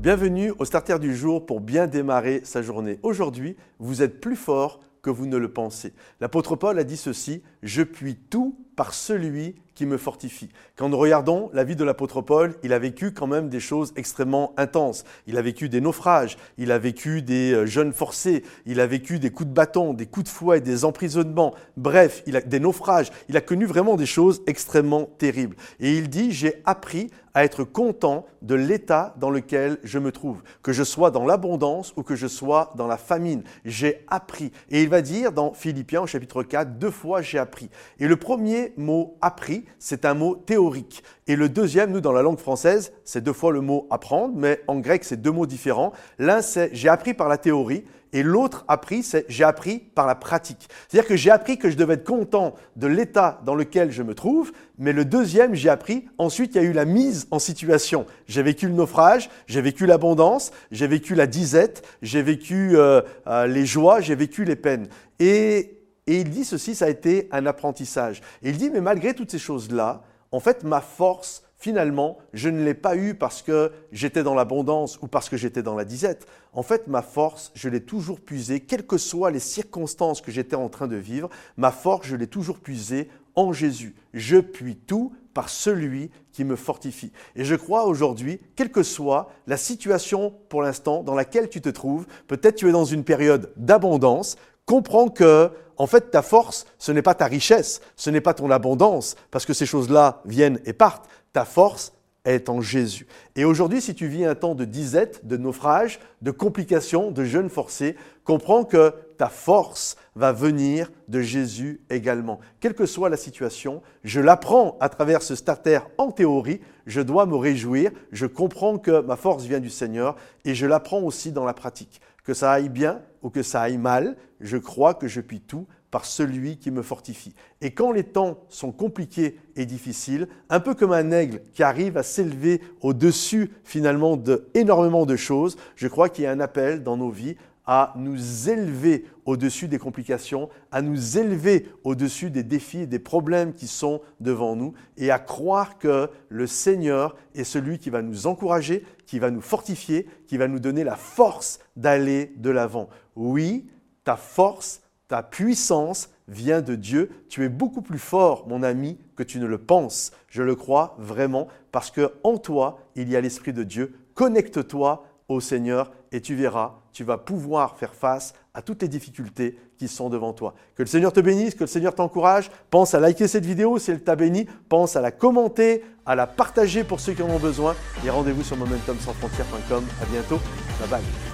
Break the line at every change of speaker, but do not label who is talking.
Bienvenue au Starter du jour pour bien démarrer sa journée. Aujourd'hui, vous êtes plus fort que vous ne le pensez. L'apôtre Paul a dit ceci, je puis tout par celui qui me fortifie. Quand nous regardons la vie de l'apôtre Paul, il a vécu quand même des choses extrêmement intenses. Il a vécu des naufrages, il a vécu des euh, jeunes forcés, il a vécu des coups de bâton, des coups de fouet, des emprisonnements, bref, il a des naufrages. Il a connu vraiment des choses extrêmement terribles. Et il dit, j'ai appris à être content de l'état dans lequel je me trouve, que je sois dans l'abondance ou que je sois dans la famine. J'ai appris. Et il va dire dans Philippiens au chapitre 4, deux fois j'ai appris. Et le mot appris, c'est un mot théorique. Et le deuxième, nous, dans la langue française, c'est deux fois le mot apprendre, mais en grec, c'est deux mots différents. L'un, c'est j'ai appris par la théorie, et l'autre appris, c'est j'ai appris par la pratique. C'est-à-dire que j'ai appris que je devais être content de l'état dans lequel je me trouve, mais le deuxième, j'ai appris, ensuite, il y a eu la mise en situation. J'ai vécu le naufrage, j'ai vécu l'abondance, j'ai vécu la disette, j'ai vécu euh, euh, les joies, j'ai vécu les peines. Et et il dit ceci, ça a été un apprentissage. Et il dit, mais malgré toutes ces choses-là, en fait, ma force, finalement, je ne l'ai pas eue parce que j'étais dans l'abondance ou parce que j'étais dans la disette. En fait, ma force, je l'ai toujours puisée, quelles que soient les circonstances que j'étais en train de vivre, ma force, je l'ai toujours puisée en Jésus. Je puis tout par celui qui me fortifie. Et je crois aujourd'hui, quelle que soit la situation pour l'instant dans laquelle tu te trouves, peut-être tu es dans une période d'abondance, comprends que en fait, ta force, ce n'est pas ta richesse, ce n'est pas ton abondance, parce que ces choses-là viennent et partent. Ta force est en Jésus. Et aujourd'hui, si tu vis un temps de disette, de naufrage, de complications, de jeûne forcé, comprends que ta force va venir de Jésus également. Quelle que soit la situation, je l'apprends à travers ce starter en théorie, je dois me réjouir, je comprends que ma force vient du Seigneur et je l'apprends aussi dans la pratique. Que ça aille bien ou que ça aille mal, je crois que je puis tout par celui qui me fortifie. Et quand les temps sont compliqués et difficiles, un peu comme un aigle qui arrive à s'élever au-dessus finalement de de choses, je crois qu'il y a un appel dans nos vies à nous élever au-dessus des complications, à nous élever au-dessus des défis et des problèmes qui sont devant nous et à croire que le Seigneur est celui qui va nous encourager, qui va nous fortifier, qui va nous donner la force d'aller de l'avant. Oui, ta force, ta puissance vient de Dieu. Tu es beaucoup plus fort, mon ami, que tu ne le penses. Je le crois vraiment parce que en toi, il y a l'esprit de Dieu. Connecte-toi au Seigneur et tu verras, tu vas pouvoir faire face à toutes les difficultés qui sont devant toi. Que le Seigneur te bénisse, que le Seigneur t'encourage. Pense à liker cette vidéo si elle t'a béni. Pense à la commenter, à la partager pour ceux qui en ont besoin. Et rendez-vous sur momentumsansfrontières.com. À bientôt. Bye bye.